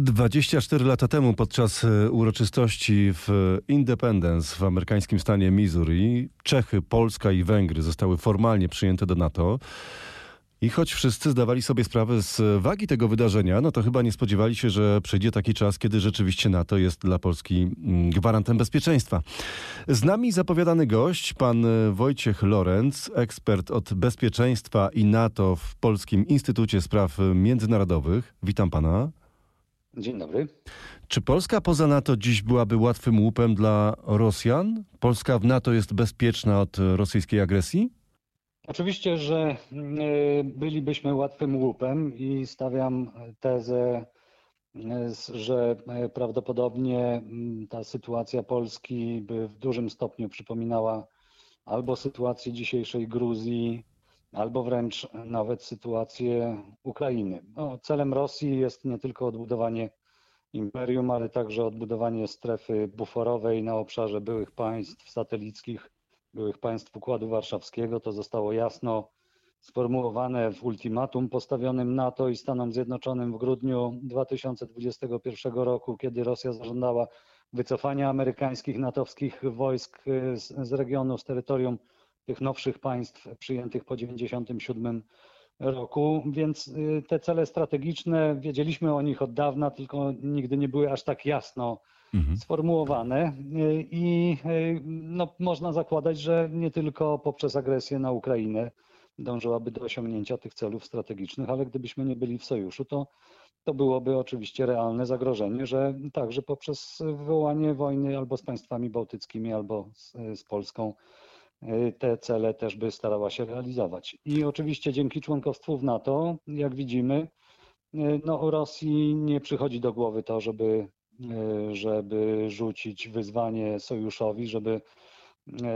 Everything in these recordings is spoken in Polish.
24 lata temu podczas e, uroczystości w Independence w amerykańskim stanie Missouri Czechy, Polska i Węgry zostały formalnie przyjęte do NATO. I choć wszyscy zdawali sobie sprawę z wagi tego wydarzenia, no to chyba nie spodziewali się, że przyjdzie taki czas, kiedy rzeczywiście NATO jest dla Polski mm, gwarantem bezpieczeństwa. Z nami zapowiadany gość, pan e, Wojciech Lorenz, ekspert od bezpieczeństwa i NATO w Polskim Instytucie Spraw Międzynarodowych. Witam pana. Dzień dobry. Czy Polska poza NATO dziś byłaby łatwym łupem dla Rosjan? Polska w NATO jest bezpieczna od rosyjskiej agresji? Oczywiście, że y, bylibyśmy łatwym łupem i stawiam tezę, y, że y, prawdopodobnie mm, ta sytuacja Polski by w dużym stopniu przypominała albo sytuację dzisiejszej Gruzji, albo wręcz nawet sytuację Ukrainy. No, celem Rosji jest nie tylko odbudowanie imperium, ale także odbudowanie strefy buforowej na obszarze byłych państw satelickich, byłych państw Układu Warszawskiego. To zostało jasno sformułowane w ultimatum postawionym NATO i Stanom Zjednoczonym w grudniu 2021 roku, kiedy Rosja zażądała wycofania amerykańskich natowskich wojsk z, z regionu, z terytorium tych nowszych państw przyjętych po 1997 roku, więc y, te cele strategiczne, wiedzieliśmy o nich od dawna, tylko nigdy nie były aż tak jasno mhm. sformułowane y, i y, no, można zakładać, że nie tylko poprzez agresję na Ukrainę dążyłaby do osiągnięcia tych celów strategicznych, ale gdybyśmy nie byli w sojuszu, to, to byłoby oczywiście realne zagrożenie, że także poprzez wywołanie wojny albo z państwami bałtyckimi, albo z, z Polską te cele też by starała się realizować. I oczywiście dzięki członkostwu w NATO, jak widzimy, y, no Rosji nie przychodzi do głowy to, żeby, y, żeby rzucić wyzwanie sojuszowi, żeby,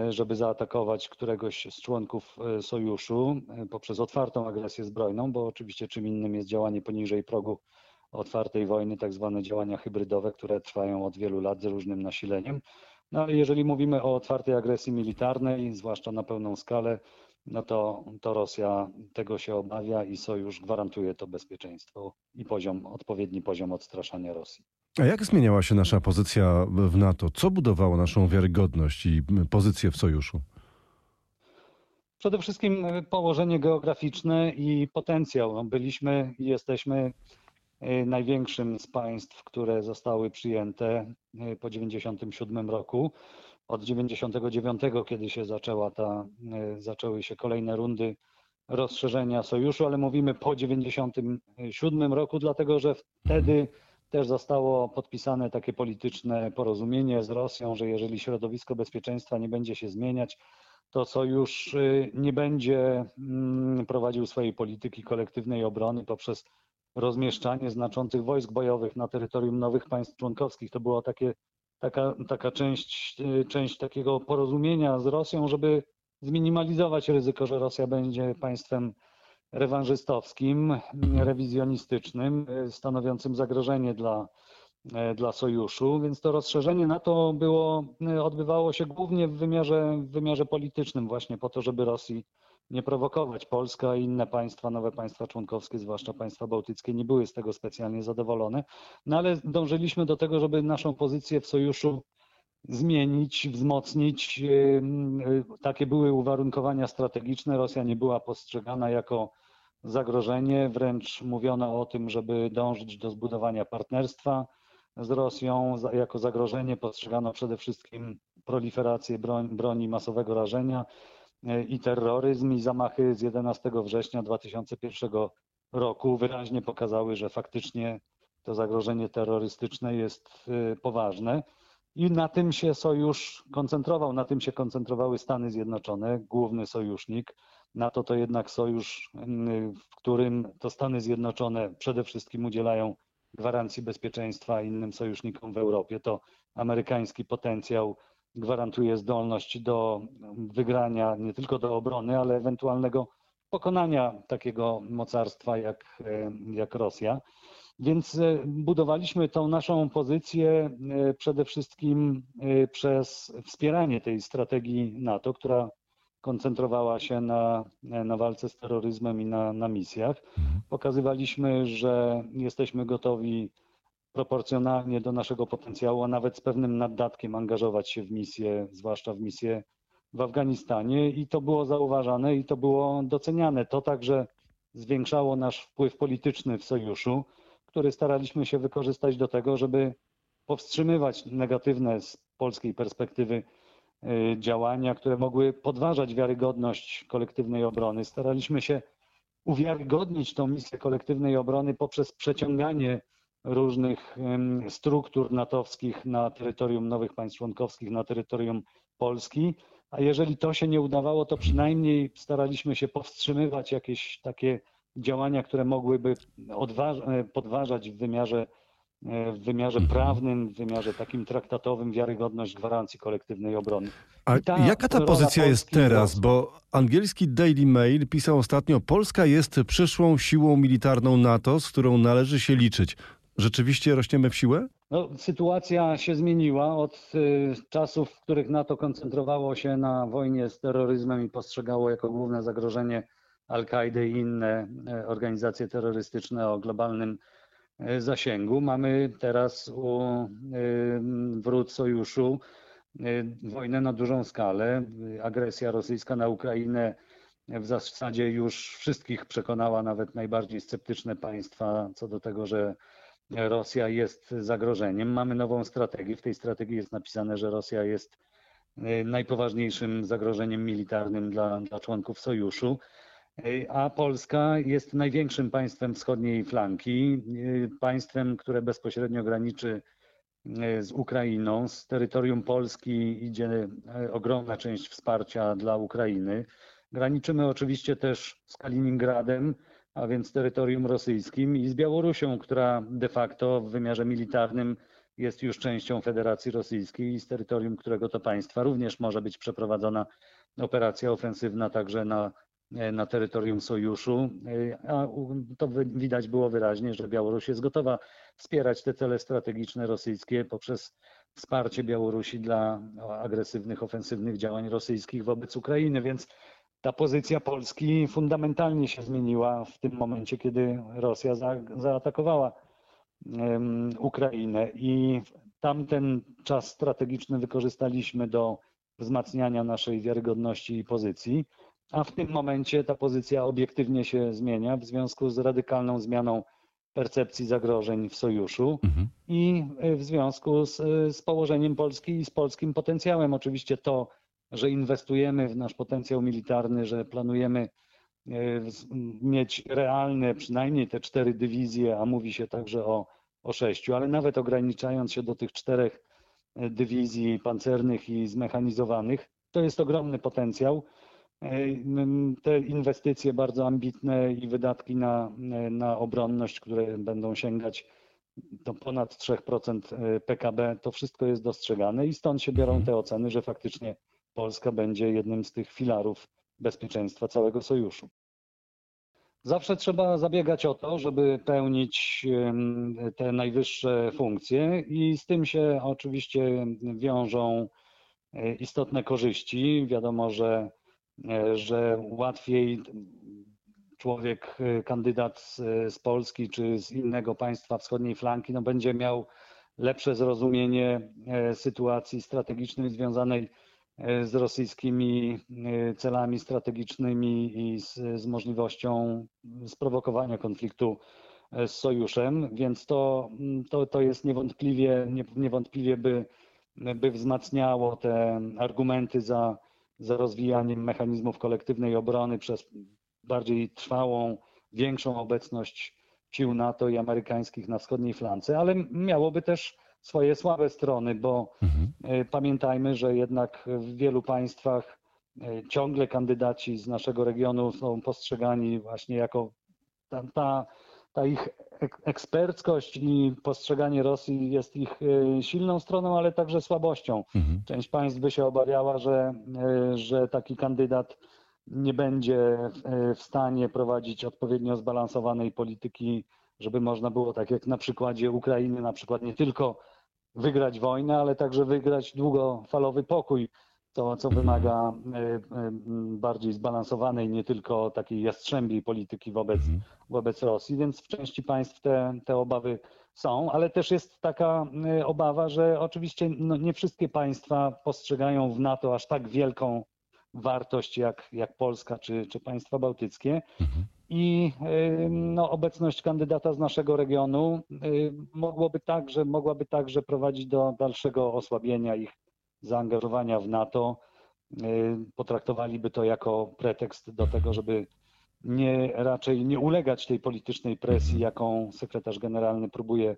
żeby zaatakować któregoś z członków sojuszu poprzez otwartą agresję zbrojną, bo oczywiście czym innym jest działanie poniżej progu otwartej wojny, tak zwane działania hybrydowe, które trwają od wielu lat z różnym nasileniem. No jeżeli mówimy o otwartej agresji militarnej, zwłaszcza na pełną skalę, no to, to Rosja tego się obawia i sojusz gwarantuje to bezpieczeństwo i poziom, odpowiedni poziom odstraszania Rosji. A jak zmieniała się nasza pozycja w NATO? Co budowało naszą wiarygodność i pozycję w sojuszu? Przede wszystkim położenie geograficzne i potencjał. No, byliśmy i jesteśmy największym z państw, które zostały przyjęte y, po 1997 roku. Od 1999, kiedy się zaczęła ta, y, zaczęły się kolejne rundy rozszerzenia sojuszu, ale mówimy po 1997 roku, dlatego że wtedy też zostało podpisane takie polityczne porozumienie z Rosją, że jeżeli środowisko bezpieczeństwa nie będzie się zmieniać, to sojusz nie będzie mm, prowadził swojej polityki kolektywnej obrony poprzez rozmieszczanie znaczących wojsk bojowych na terytorium nowych państw członkowskich. To była takie, taka, taka część, część takiego porozumienia z Rosją, żeby zminimalizować ryzyko, że Rosja będzie państwem rewanżystowskim, rewizjonistycznym, stanowiącym zagrożenie dla, dla sojuszu, więc to rozszerzenie NATO było, odbywało się głównie w wymiarze, w wymiarze politycznym, właśnie po to, żeby Rosji nie prowokować. Polska i inne państwa, nowe państwa członkowskie, zwłaszcza państwa bałtyckie, nie były z tego specjalnie zadowolone, no ale dążyliśmy do tego, żeby naszą pozycję w sojuszu zmienić, wzmocnić. Takie były uwarunkowania strategiczne. Rosja nie była postrzegana jako zagrożenie, wręcz mówiono o tym, żeby dążyć do zbudowania partnerstwa z Rosją. Jako zagrożenie postrzegano przede wszystkim proliferację broń, broni masowego rażenia, i terroryzm i zamachy z 11 września 2001 roku wyraźnie pokazały, że faktycznie to zagrożenie terrorystyczne jest y, poważne. I na tym się sojusz koncentrował, na tym się koncentrowały Stany Zjednoczone, główny sojusznik. NATO to jednak sojusz, w którym to Stany Zjednoczone przede wszystkim udzielają gwarancji bezpieczeństwa innym sojusznikom w Europie. To amerykański potencjał gwarantuje zdolność do wygrania nie tylko do obrony, ale ewentualnego pokonania takiego mocarstwa jak, jak Rosja. Więc e, budowaliśmy tą naszą pozycję e, przede wszystkim e, przez wspieranie tej strategii NATO, która koncentrowała się na, na walce z terroryzmem i na, na misjach. Mhm. Pokazywaliśmy, że jesteśmy gotowi proporcjonalnie do naszego potencjału, a nawet z pewnym naddatkiem angażować się w misję, zwłaszcza w misję w Afganistanie i to było zauważane i to było doceniane. To także zwiększało nasz wpływ polityczny w sojuszu, który staraliśmy się wykorzystać do tego, żeby powstrzymywać negatywne z polskiej perspektywy y, działania, które mogły podważać wiarygodność kolektywnej obrony. Staraliśmy się uwiarygodnić tą misję kolektywnej obrony poprzez przeciąganie różnych struktur natowskich na terytorium nowych państw członkowskich, na terytorium Polski. A jeżeli to się nie udawało, to przynajmniej staraliśmy się powstrzymywać jakieś takie działania, które mogłyby podważać w wymiarze, w wymiarze Mhm. prawnym, w wymiarze takim traktatowym wiarygodność gwarancji kolektywnej obrony. A ta jaka ta pozycja jest teraz? Bo angielski Daily Mail pisał ostatnio, Polska jest przyszłą siłą militarną NATO, z którą należy się liczyć. Rzeczywiście rośniemy w siłę? No, sytuacja się zmieniła od y, czasów, w których NATO koncentrowało się na wojnie z terroryzmem i postrzegało jako główne zagrożenie Al-Kaidę i inne e, organizacje terrorystyczne o globalnym e, zasięgu. Mamy teraz u y, wrót sojuszu y, wojnę na dużą skalę. Y, Agresja rosyjska na Ukrainę w zasadzie już wszystkich przekonała, nawet najbardziej sceptyczne państwa, co do tego, że Rosja jest zagrożeniem. Mamy nową strategię. W tej strategii jest napisane, że Rosja jest y, najpoważniejszym zagrożeniem militarnym dla, dla członków sojuszu. Y, A Polska jest największym państwem wschodniej flanki, y, państwem, które bezpośrednio graniczy z Ukrainą. Z terytorium Polski idzie ogromna część wsparcia dla Ukrainy. Graniczymy oczywiście też z Kaliningradem, a więc terytorium rosyjskim i z Białorusią, która de facto w wymiarze militarnym jest już częścią Federacji Rosyjskiej i z terytorium którego to państwa również może być przeprowadzona operacja ofensywna także na, na terytorium sojuszu. A u- to widać było wyraźnie, że Białoruś jest gotowa wspierać te cele strategiczne rosyjskie poprzez wsparcie Białorusi dla agresywnych, ofensywnych działań rosyjskich wobec Ukrainy, więc ta pozycja Polski fundamentalnie się zmieniła w tym momencie, kiedy Rosja za, zaatakowała em, Ukrainę i tamten czas strategiczny wykorzystaliśmy do wzmacniania naszej wiarygodności i pozycji, a w tym momencie ta pozycja obiektywnie się zmienia w związku z radykalną zmianą percepcji zagrożeń w sojuszu Mhm. i e, w związku z, z położeniem Polski i z polskim potencjałem. Oczywiście to, że inwestujemy w nasz potencjał militarny, że planujemy e, mieć realne przynajmniej te cztery dywizje, a mówi się także o, o sześciu, ale nawet ograniczając się do tych czterech e, dywizji pancernych i zmechanizowanych, to jest ogromny potencjał. E, Te inwestycje bardzo ambitne i wydatki na, na obronność, które będą sięgać do ponad 3% PKB, to wszystko jest dostrzegane i stąd się biorą Mhm. te oceny, że faktycznie Polska będzie jednym z tych filarów bezpieczeństwa całego sojuszu. Zawsze trzeba zabiegać o to, żeby pełnić te najwyższe funkcje i z tym się oczywiście wiążą e, istotne korzyści. Wiadomo, że, e, że łatwiej człowiek, e, kandydat z, Polski czy z innego państwa wschodniej flanki, no będzie miał lepsze zrozumienie sytuacji strategicznej związanej z rosyjskimi e, celami strategicznymi i z, z możliwością sprowokowania konfliktu e, z sojuszem, więc to, mm, to, to jest niewątpliwie, nie- niewątpliwie by, by wzmacniało te argumenty za, za rozwijaniem mechanizmów kolektywnej obrony przez bardziej trwałą, większą obecność sił NATO i amerykańskich na wschodniej flance, ale miałoby też swoje słabe strony, bo Mhm. E, Pamiętajmy, że jednak w wielu państwach e, ciągle kandydaci z naszego regionu są postrzegani właśnie jako ta, ta, ta ich ek- eksperckość i postrzeganie Rosji jest ich e, silną stroną, ale także słabością. Mhm. Część państw by się obawiała, że, że taki kandydat nie będzie w stanie prowadzić odpowiednio zbalansowanej polityki, żeby można było, tak jak na przykładzie Ukrainy, na przykład nie tylko wygrać wojnę, ale także wygrać długofalowy pokój, to co Mhm. wymaga e, e, bardziej zbalansowanej, nie tylko takiej jastrzębiej polityki wobec, Mhm. wobec Rosji, więc w części państw te, te obawy są, ale też jest taka y, obawa, że oczywiście no, nie wszystkie państwa postrzegają w NATO aż tak wielką wartość jak, jak Polska czy, czy państwa bałtyckie. I y, no, obecność kandydata z naszego regionu y, mogłoby także, mogłaby także prowadzić do dalszego osłabienia ich zaangażowania w NATO. Potraktowaliby to jako pretekst do tego, żeby nie, raczej nie ulegać tej politycznej presji, jaką sekretarz generalny próbuje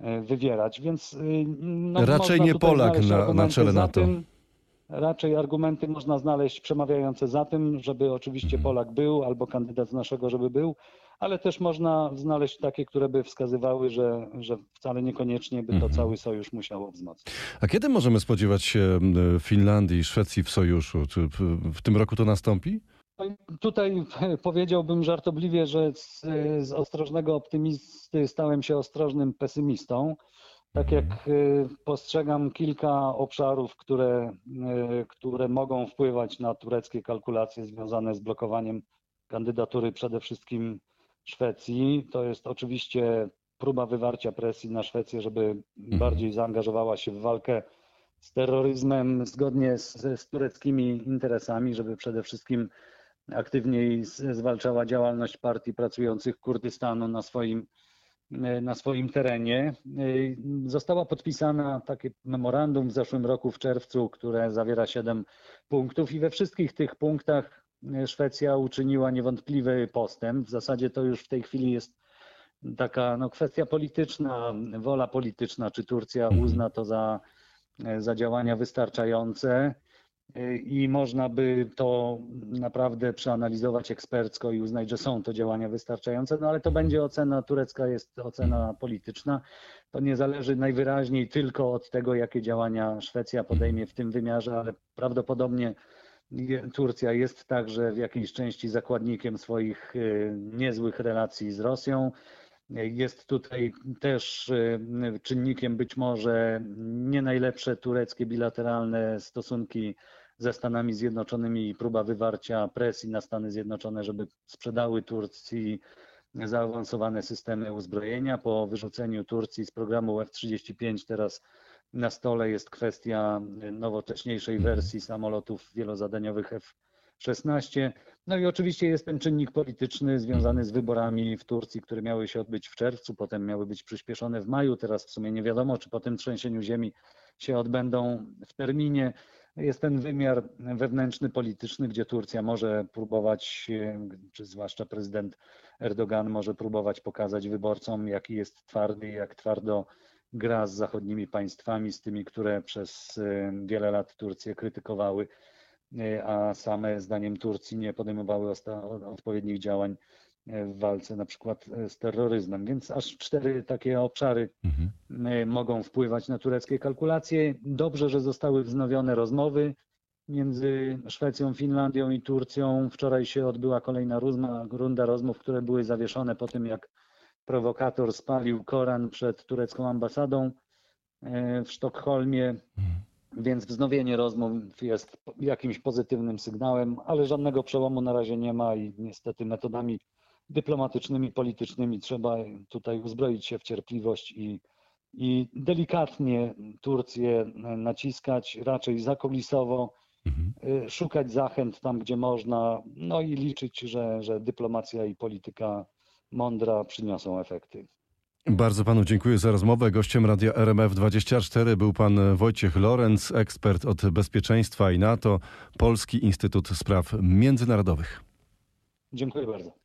e, wywierać. Więc y, no, Raczej nie Polak na- na czele NATO. Tym, raczej argumenty można znaleźć przemawiające za tym, żeby oczywiście Mhm. Polak był, albo kandydat z naszego, żeby był, ale też można znaleźć takie, które by wskazywały, że, że wcale niekoniecznie by to Mhm. cały sojusz musiało wzmocnić. A kiedy możemy spodziewać się Finlandii i Szwecji w sojuszu? Czy w- tym roku to nastąpi? No Tutaj powiedziałbym żartobliwie, że z, z ostrożnego optymisty stałem się ostrożnym pesymistą. Tak jak y, postrzegam kilka obszarów, które, y, które mogą wpływać na tureckie kalkulacje związane z blokowaniem kandydatury przede wszystkim Szwecji, to jest oczywiście próba wywarcia presji na Szwecję, żeby bardziej zaangażowała się w walkę z terroryzmem zgodnie z, z tureckimi interesami, żeby przede wszystkim aktywniej zwalczała działalność partii pracujących Kurdystanu na swoim, na swoim terenie. E, Została podpisana takie memorandum w zeszłym roku w czerwcu, które zawiera siedem punktów i we wszystkich tych punktach e, Szwecja uczyniła niewątpliwy postęp. W zasadzie to już w tej chwili jest taka no, kwestia polityczna, wola polityczna, czy Turcja Mhm. uzna to za, za działania wystarczające. I można by to naprawdę przeanalizować ekspercko i uznać, że są to działania wystarczające, no ale to będzie ocena turecka, jest ocena polityczna. To nie zależy najwyraźniej tylko od tego, jakie działania Szwecja podejmie w tym wymiarze, ale prawdopodobnie Turcja jest także w jakiejś części zakładnikiem swoich y, niezłych relacji z Rosją. Jest tutaj też czynnikiem być może nie najlepsze tureckie bilateralne stosunki ze Stanami Zjednoczonymi i próba wywarcia presji na Stany Zjednoczone, żeby sprzedały Turcji zaawansowane systemy uzbrojenia. Po wyrzuceniu Turcji z programu F-35 teraz na stole jest kwestia nowocześniejszej wersji samolotów wielozadaniowych F-16. No i oczywiście jest ten czynnik polityczny związany z wyborami w Turcji, które miały się odbyć w czerwcu, potem miały być przyspieszone w maju. Teraz w sumie nie wiadomo, czy po tym trzęsieniu ziemi się odbędą w terminie. Jest ten wymiar wewnętrzny, polityczny, gdzie Turcja może próbować, e, czy zwłaszcza prezydent Erdogan może próbować pokazać wyborcom, jaki jest twardy, jak twardo gra z zachodnimi państwami, z tymi, które przez e, wiele lat Turcję krytykowały, e, a same zdaniem Turcji nie podejmowały odpowiednich działań w walce na przykład e, z terroryzmem. Więc aż cztery takie obszary Mhm. y, mogą wpływać na tureckie kalkulacje. Dobrze, że zostały wznowione rozmowy między Szwecją, Finlandią i Turcją. Wczoraj się odbyła kolejna runda, runda rozmów, które były zawieszone po tym, jak prowokator spalił Koran przed turecką ambasadą y, w Sztokholmie. Więc wznowienie rozmów jest jakimś pozytywnym sygnałem, ale żadnego przełomu na razie nie ma i niestety metodami dyplomatycznymi, politycznymi trzeba tutaj uzbroić się w cierpliwość i, i delikatnie Turcję naciskać, raczej zakulisowo, Mhm. y, szukać zachęt tam, gdzie można, no i liczyć, że, że dyplomacja i polityka mądra przyniosą efekty. Bardzo panu dziękuję za rozmowę. Gościem radia RMF24 był pan Wojciech Lorenz, ekspert od bezpieczeństwa i NATO, Polski Instytut Spraw Międzynarodowych. Dziękuję bardzo.